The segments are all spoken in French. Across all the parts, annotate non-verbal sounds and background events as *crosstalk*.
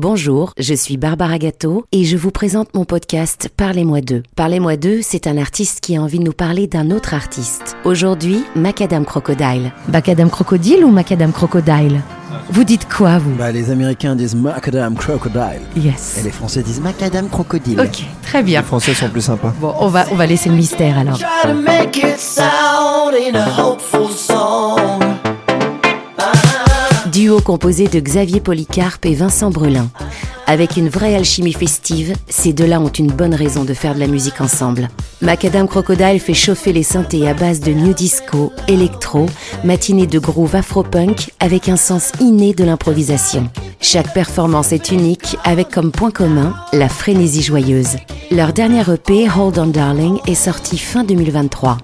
Bonjour, je suis Barbara Gâteau et je vous présente mon podcast Parlez-moi d'eux. Parlez-moi d'eux, c'est un artiste qui a envie de nous parler d'un autre artiste. Aujourd'hui, Macadam Crocodile. Macadam Crocodile ou Macadam Crocodile? Vous dites quoi, vous? Bah, les Américains disent Macadam Crocodile. Yes. Et les Français disent Macadam Crocodile. Ok, très bien. Les Français sont plus sympas. Bon, on va, on va laisser le mystère alors. Try to make it sound in a hopeful song. Duo composé de Xavier Polycarpe et Vincent Brelin. Avec une vraie alchimie festive, ces deux-là ont une bonne raison de faire de la musique ensemble. Macadam Crocodile fait chauffer les synthés à base de new disco, électro, matinée de groove afro-punk avec un sens inné de l'improvisation. Chaque performance est unique avec comme point commun la frénésie joyeuse. Leur dernier EP, Hold On Darling, est sorti fin 2023.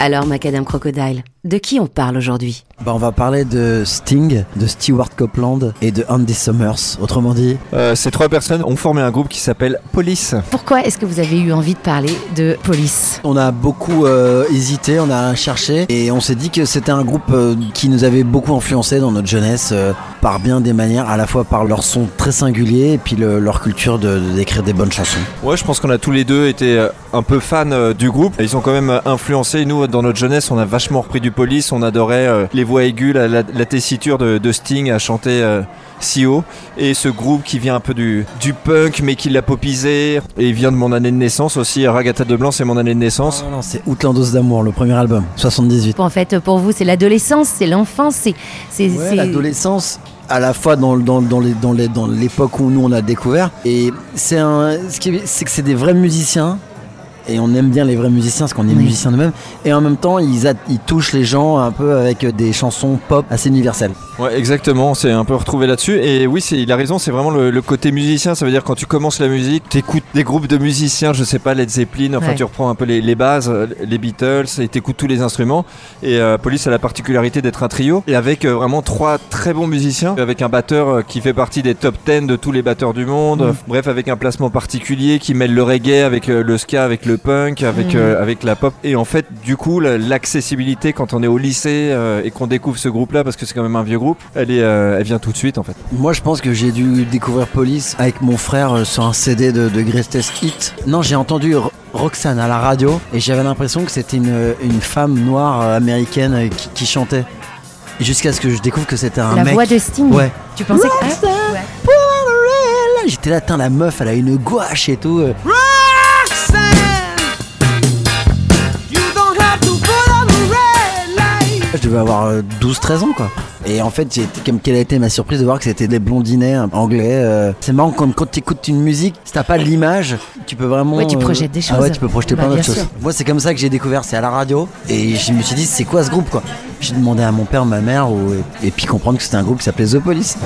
Alors Macadam Crocodile, de qui on parle aujourd'hui Bah, on va parler de Sting, de Stewart Copeland et de Andy Summers. Autrement dit, Euh, ces trois personnes ont formé un groupe qui s'appelle Police. Pourquoi est-ce que vous avez eu envie de parler de police on a beaucoup euh, hésité, on a cherché et on s'est dit que c'était un groupe euh, qui nous avait beaucoup influencé dans notre jeunesse euh, par bien des manières, à la fois par leur son très singulier et puis le- leur culture de- de- d'écrire des bonnes chansons. Ouais, je pense qu'on a tous les deux été un peu fans euh, du groupe. Ils ont quand même influencé. Nous, dans notre jeunesse, on a vachement repris du Police. On adorait euh, les voix aiguës, la, la- la tessiture de, de Sting à chanter euh, si haut. Et ce groupe qui vient un peu du, du punk, mais qui l'a popisé. Et il vient de mon année de naissance aussi. Ragata de Blanc, c'est mon année de naissance. Non, non, c'est Outlandos d'amour, le premier album, 78. En fait, pour vous, c'est l'adolescence, c'est l'enfance, c'est... Ouais, l'adolescence à la fois dans, dans, dans les- dans les- dans l'époque où nous on a découvert et c'est un ce qui est- c'est que c'est des vrais musiciens et on aime bien les vrais musiciens parce qu'on est Oui. musiciens nous-mêmes et en même temps ils, a- ils touchent les gens un peu avec des chansons pop assez universelles Ouais, exactement, c'est un peu retrouvé là-dessus. Et oui, c'est- il a raison, c'est vraiment le, le côté musicien. Ça veut dire quand tu commences la musique, t'écoutes des groupes de musiciens, je sais pas, Led Zeppelin, enfin Ouais. tu reprends un peu les, les bases, les Beatles, et t'écoutes tous les instruments. Et euh, Police a la particularité d'être un trio, et avec euh, vraiment trois très bons musiciens, avec un batteur euh, qui fait partie des top 10 de tous les batteurs du monde. Mm. Bref, avec un placement particulier qui mêle le reggae avec euh, le ska, avec le punk, avec, Mm. euh, avec la pop. Et en fait, du coup, la- l'accessibilité quand on est au lycée euh, et qu'on découvre ce groupe-là, parce que c'est quand même un vieux groupe, elle, est, euh, elle vient tout de suite en fait. moi je pense que j'ai dû découvrir Police avec mon frère euh, sur un CD de, de Greatest Hit non j'ai entendu Ro- Roxane à la radio et j'avais l'impression que c'était une, une femme noire américaine qui, qui chantait jusqu'à ce que je découvre que c'était un La mec voix de Sting ouais Tu pensais que... Ah, ouais. J'étais là, la meuf, elle a une gouache et tout. euh. Je devais avoir euh, 12-13 ans, quoi. Et en fait, j'ai été- comme quelle a été ma surprise de voir que c'était des blondinets euh, anglais. euh. C'est marrant quand, quand tu écoutes une musique, si t'as pas l'image, tu peux vraiment. Ouais, tu euh, projettes des Ah choses. ouais, tu peux projeter Bah, plein d'autres choses. Moi, c'est comme ça que j'ai découvert, c'est à la radio. Et je me suis dit, c'est quoi ce groupe, quoi? J'ai demandé à mon père, ma mère, ou- et puis comprendre que c'était un groupe qui s'appelait The Police.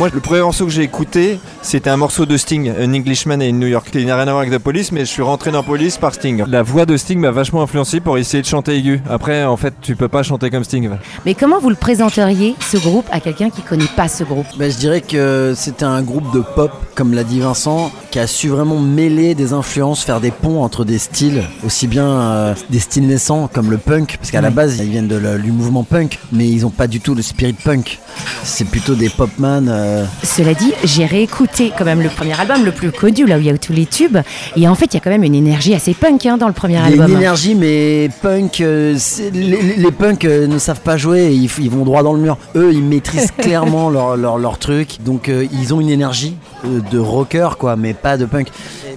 Moi, le premier morceau que j'ai écouté, c'était un morceau de Sting, Un Englishman in New York. Il n'a rien à voir avec The Police, mais je suis rentré dans Police par Sting. La voix de Sting m'a vachement influencé pour essayer de chanter aigu. Après, en fait, tu peux pas chanter comme Sting. Mais comment vous le présenteriez, ce groupe, à quelqu'un qui connaît pas ce groupe? Bah, je dirais que c'était un groupe de pop, comme l'a dit Vincent, qui a su vraiment mêler des influences, faire des ponts entre des styles, aussi bien euh, des styles naissants comme le punk, parce qu'à la base ils viennent de la- du mouvement punk, mais ils ont pas du tout le spirit punk. C'est plutôt des popman. euh, Cela dit, j'ai réécouté quand même le premier album, le plus connu, là où il y a tous les tubes. Et en fait, il y a quand même une énergie assez punk hein, dans le premier Il y a une album. énergie, mais punk, euh, les, punks euh, ne savent pas jouer, ils, vont droit dans le mur. Eux, ils maîtrisent *laughs* clairement leur, leur, leur truc, donc euh, ils ont une énergie de rocker, quoi, mais pas de punk.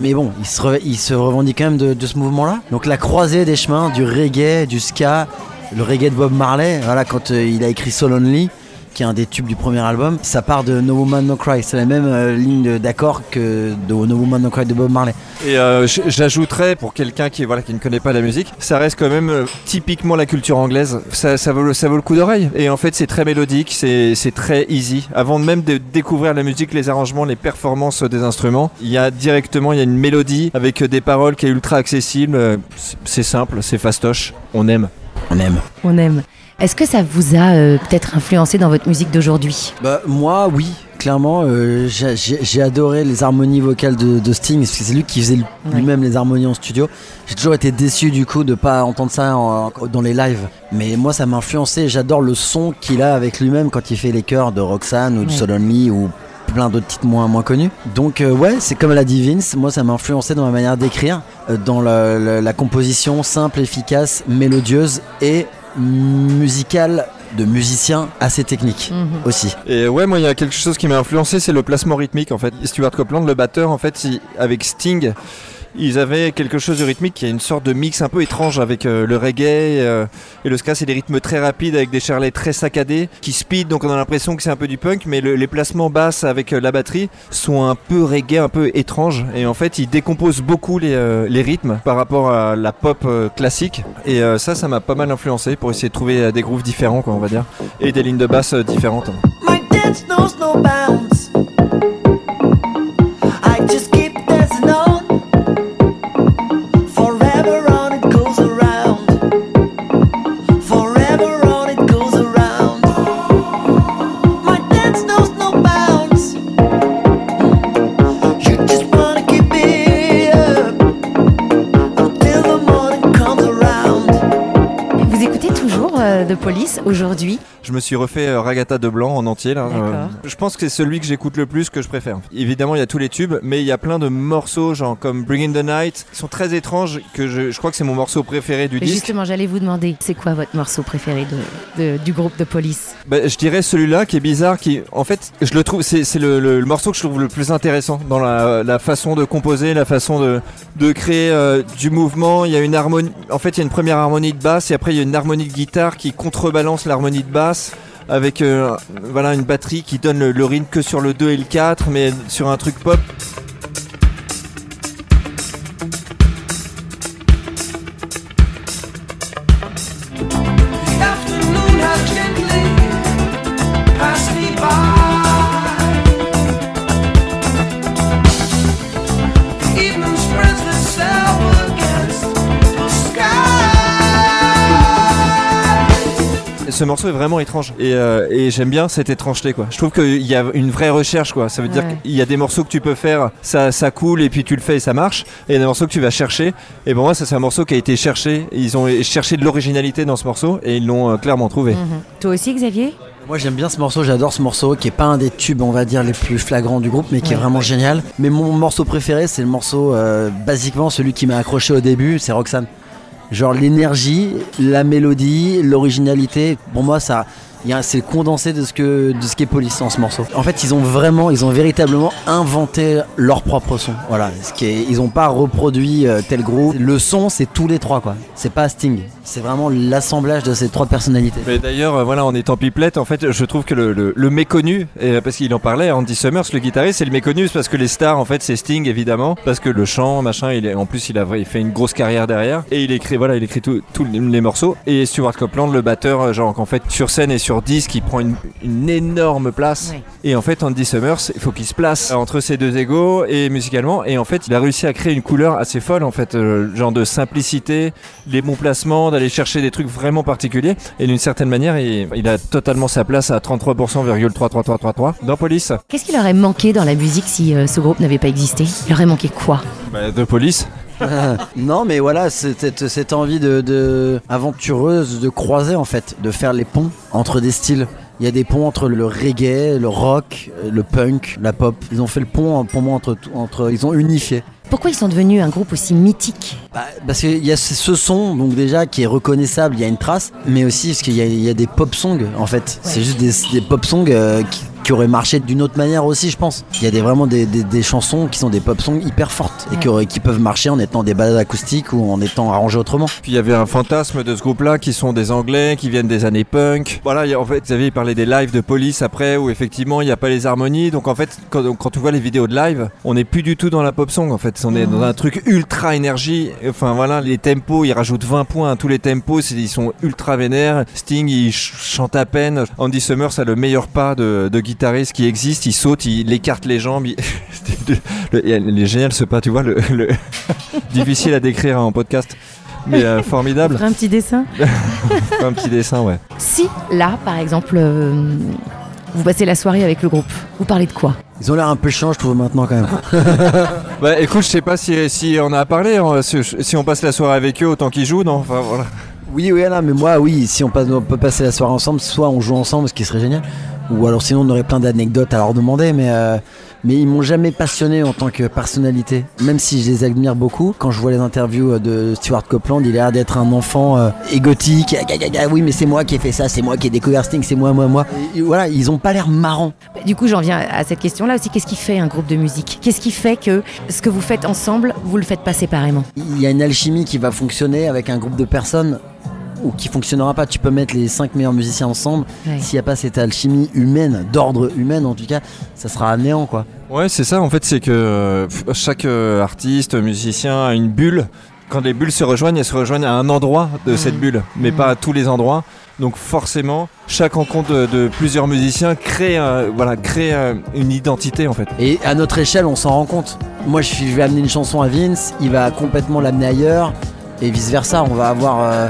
Mais bon, ils se, re- ils se revendiquent quand même de, de ce mouvement-là. Donc la croisée des chemins, du reggae, du ska, le reggae de Bob Marley, voilà, quand il a écrit Soul Only, qui est un des tubes du premier album, ça part de No Woman No Cry. C'est la même euh, ligne d'accord que de No Woman No Cry de Bob Marley. Et euh, j'ajouterais, pour quelqu'un qui, voilà, qui ne connaît pas la musique, ça reste quand même euh, typiquement la culture anglaise. Ça, ça, vaut, le- ça vaut le coup d'oreille. Et en fait, c'est très mélodique, c'est c'est très easy. Avant même de découvrir la musique, les arrangements, les performances des instruments, il y a directement il y a une mélodie avec des paroles qui est ultra accessible. C'est simple, c'est fastoche, on aime. On aime. On aime. Est-ce que ça vous a euh, peut-être influencé dans votre musique d'aujourd'hui? Bah, moi, oui, clairement. euh, j'ai- adoré les harmonies vocales de, de Sting, parce que c'est lui qui faisait lui-même les harmonies en studio. J'ai toujours été déçu du coup de pas entendre ça en- dans les lives. Mais moi, ça m'a influencé. J'adore le son qu'il a avec lui-même quand il fait les chœurs de Roxanne ou de Ouais. Sol Only ou plein d'autres titres moins, moins connus. Donc euh, ouais, c'est comme l'a dit Vince, moi ça m'a influencé dans ma manière d'écrire, euh, dans la, la- la composition simple, efficace, mélodieuse et musicale de musiciens assez technique Mhm. aussi. Et ouais, moi, il y a quelque chose qui m'a influencé, c'est le placement rythmique en fait. Stuart Copeland, le batteur, en fait, il- avec Sting, ils avaient quelque chose de rythmique qui a une sorte de mix un peu étrange avec euh, le reggae euh, et le ska. C'est des rythmes très rapides avec des charlets très saccadés qui speed, donc on a l'impression que c'est un peu du punk, mais le- les placements basses avec euh, la batterie sont un peu reggae, un peu étranges. Et en fait, ils décomposent beaucoup les, rythmes par rapport à la pop classique. Et ça, ça m'a pas mal influencé pour essayer de trouver des grooves différents, quoi, on va dire, et des lignes de basse différentes. My dance no. Police aujourd'hui Je me suis refait euh, Ragata de blanc en entier là. Euh, je pense que c'est celui que j'écoute le plus, que je préfère. Évidemment, il y a tous les tubes, mais il y a plein de morceaux, genre comme Bring in the Night, qui sont très étranges. Que je, je crois que c'est mon morceau préféré du Et disque. Justement, j'allais vous demander, c'est quoi votre morceau préféré de, de- du groupe The Police? Bah, je dirais celui-là qui est bizarre, qui en fait, je le trouve, c'est c'est le, le- le morceau que je trouve le plus intéressant dans la, la façon de composer, la façon de, de créer euh, du mouvement. Il y a une harmonie, en fait, il y a une première harmonie de basse et après il y a une harmonie de guitare qui contrebalance l'harmonie de basse avec euh, voilà une batterie qui donne le, le rythme que sur le 2 et le 4 mais sur un truc pop. Ce morceau est vraiment étrange et, euh, et j'aime bien cette étrangeté quoi. Je trouve qu'il y a une vraie recherche quoi. Ça veut dire Ouais. qu'il y a des morceaux que tu peux faire, ça, ça coule et puis tu le fais et ça marche. Et il y a des morceaux que tu vas chercher. Et pour moi ça c'est un morceau qui a été cherché. Ils ont cherché de l'originalité dans ce morceau et ils l'ont euh, clairement trouvé. Mhm. Toi aussi, Xavier? Moi j'aime bien ce morceau, j'adore ce morceau qui est pas un des tubes on va dire les plus flagrants du groupe mais qui est vraiment génial. Mais mon morceau préféré c'est le morceau euh, basiquement celui qui m'a accroché au début, c'est Roxanne. Genre l'énergie, la mélodie, l'originalité, pour moi ça c'est le condensé de ce que de ce Police dans ce morceau. En fait, ils ont vraiment, ils ont véritablement inventé leur propre son. Voilà, ce qui ils ont pas reproduit euh, tel groupe. Le son, c'est tous les trois quoi. C'est pas Sting. C'est vraiment l'assemblage de ces trois personnalités. Mais d'ailleurs, euh, voilà, en étant pipelette, en fait, je trouve que le, le- le méconnu, et, euh, parce qu'il en parlait, Andy Summers, le guitariste, c'est le méconnu, c'est parce que les stars, en fait, c'est Sting, évidemment, parce que le chant, machin, il est, en plus, il a il fait une grosse carrière derrière, et il écrit, voilà, il écrit tous les, morceaux, et Stuart Copeland, le batteur, euh, genre, qu'en fait, sur scène et sur disque, il prend une, une énorme place, et en fait, Andy Summers, il faut qu'il se place entre ces deux égaux, et musicalement, et en fait, il a réussi à créer une couleur assez folle, en fait, euh, genre de simplicité, les bons placements, d'aller chercher des trucs vraiment particuliers. Et d'une certaine manière, il, il a totalement sa place à 33,33333 dans Police. Qu'est-ce qu'il aurait manqué dans la musique si euh, ce groupe n'avait pas existé? Il aurait manqué quoi? Bah, de Police. *laughs* non, mais voilà, cette, cette envie de, de aventureuse de croiser en fait, de faire les ponts entre des styles. Il y a des ponts entre le reggae, le rock, le punk, la pop. Ils ont fait le pont pour moi entre, tout- entre ils ont unifié. Pourquoi ils sont devenus un groupe aussi mythique Bah, parce qu'il y a ce son donc déjà qui est reconnaissable, il y a une trace, mais aussi parce qu'il y, a- il y a des pop songs en fait. C'est juste des, des pop songs euh, qui, qui auraient marché d'une autre manière aussi, je pense. Il y a des, vraiment des, des- des chansons qui sont des pop songs hyper fortes et qui, auraient- qui peuvent marcher en étant des balades acoustiques ou en étant arrangées autrement. Puis il y avait un fantasme de ce groupe-là qui sont des Anglais, qui viennent des années punk. Voilà, il y a- en fait, Xavier parlait des lives de Police après, où effectivement il n'y a pas les harmonies. Donc en fait, quand, quand tu vois les vidéos de live, on n'est plus du tout dans la pop song. En fait, on est dans un truc ultra énergie. Enfin voilà, les tempos, ils rajoutent 20 points à tous les tempos. Ils sont ultra vénères. Sting, il ch- chante à peine. Andy Summers a le meilleur pas de, de guitariste qui existe. Il saute, il écarte les jambes. il- est génial ce pas, tu vois, le, le- *laughs* difficile à décrire en podcast. mais euh, formidable. Un petit dessin *laughs* un petit dessin, ouais. Si, là, par exemple, euh, vous passez la soirée avec le groupe, vous parlez de quoi? Ils ont l'air un peu chiants, je trouve, maintenant quand même. *laughs* Bah écoute, je sais pas si, si on a parlé, hein, si, si on passe la soirée avec eux autant qu'ils jouent, non? Enfin voilà. Oui, oui, là, mais moi, oui, si on, passe- on peut passer la soirée ensemble, soit on joue ensemble, ce qui serait génial, ou alors sinon on aurait plein d'anecdotes à leur demander, mais, euh, mais ils m'ont jamais passionné en tant que personnalité, même si je les admire beaucoup. Quand je vois les interviews de Stuart Copeland, il a l'air d'être un enfant euh, égotique, Ah, ga, ga, oui, mais c'est moi qui ai fait ça, c'est moi qui ai découvert Sting, c'est moi, moi, moi. Et, voilà, ils ont pas l'air marrants. Bah, Du coup, j'en viens à cette question-là aussi. Qu'est-ce qui fait un groupe de musique? Qu'est-ce qui fait que ce que vous faites ensemble, vous le faites pas séparément? Il y a une alchimie qui va fonctionner avec un groupe de personnes ou qui fonctionnera pas. Tu peux mettre les cinq meilleurs musiciens ensemble. Ouais. S'il n'y a pas cette alchimie humaine, d'ordre humain en tout cas, ça sera à néant quoi. Ouais, c'est ça en fait, c'est que euh, chaque euh, artiste, musicien a une bulle. Quand les bulles se rejoignent, elles se rejoignent à un endroit de cette bulle, mais pas à tous les endroits. Donc forcément, chaque rencontre de, de plusieurs musiciens crée, euh, voilà, crée euh, une identité en fait. Et à notre échelle, on s'en rend compte. Moi, je, vais amener une chanson à Vince, il va complètement l'amener ailleurs, et vice versa. On va avoir. euh,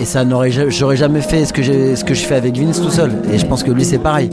et ça n'aurait, ja- j'aurais jamais fait ce que, j'ai, ce que je fais avec Vince tout seul. Et je pense que lui, c'est pareil.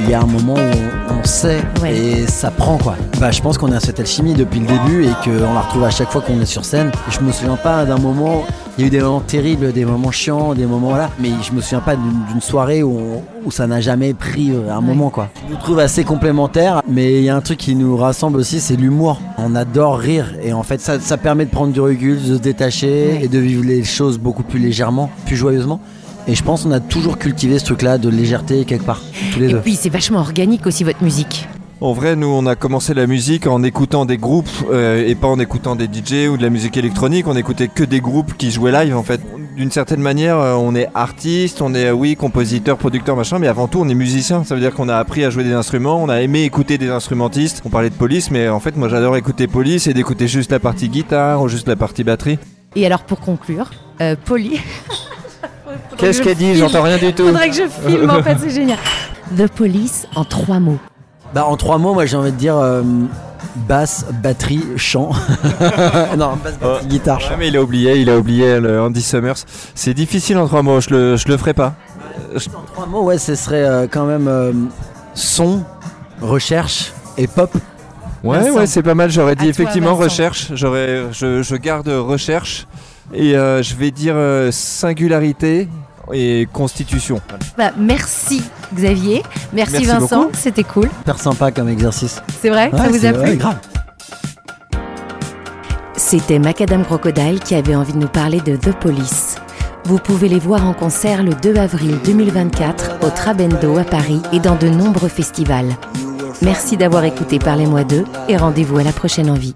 Il y a un moment où on, on sait Ouais. et ça prend quoi. Bah, je pense qu'on a cette alchimie depuis le début et qu'on la retrouve à chaque fois qu'on est sur scène. Je me souviens pas d'un moment. Il y a eu des moments terribles, des moments chiants, des moments là, mais je me souviens pas d'une soirée où, on- où ça n'a jamais pris euh, un Ouais. moment quoi. Je nous trouve assez complémentaires, mais il y a un truc qui nous rassemble aussi, c'est l'humour. On adore rire et en fait ça, ça permet de prendre du recul, de se détacher Ouais. et de vivre les choses beaucoup plus légèrement, plus joyeusement. Et je pense qu'on a toujours cultivé ce truc-là de légèreté quelque part, tous les Et deux. puis, c'est vachement organique aussi votre musique. En vrai, nous, on a commencé la musique en écoutant des groupes euh, et pas en écoutant des DJ ou de la musique électronique. On écoutait que des groupes qui jouaient live, en fait. D'une certaine manière, euh, on est artiste, on est, euh, oui, compositeur, producteur, machin, mais avant tout, on est musicien. Ça veut dire qu'on a appris à jouer des instruments, on a aimé écouter des instrumentistes. On parlait de police, mais en fait, moi, j'adore écouter police et d'écouter juste la partie guitare ou juste la partie batterie. Et alors, pour conclure, euh, Polly. Faudrait que je dit. J'entends rien du tout. Faudrait que je filme, en fait, c'est génial. *laughs* The Police en trois mots. Bah, en trois mots, moi j'ai envie de dire euh, basse, batterie, chant. *laughs* non, basse, batterie, guitare, chant. Ouais, mais il a oublié, il a oublié le Andy Summers. C'est difficile en trois mots, je le, je le ferai pas. En trois mots, ouais, ce serait euh, quand même euh, son, recherche et pop. Ouais, Vincent. ouais, c'est pas mal. J'aurais dit À effectivement recherche. J'aurais, je, je garde recherche et je vais dire singularité et constitution. Bah, merci Xavier, merci, Merci Vincent, c'était cool. Super sympa comme exercice. C'est vrai? Ça vous a plu? ouais, grave. C'était Macadam Crocodile qui avait envie de nous parler de The Police. Vous pouvez les voir en concert le 2 avril 2024 au Trabendo à Paris et dans de nombreux festivals. Merci d'avoir écouté Parlez-moi d'eux et rendez-vous à la prochaine envie.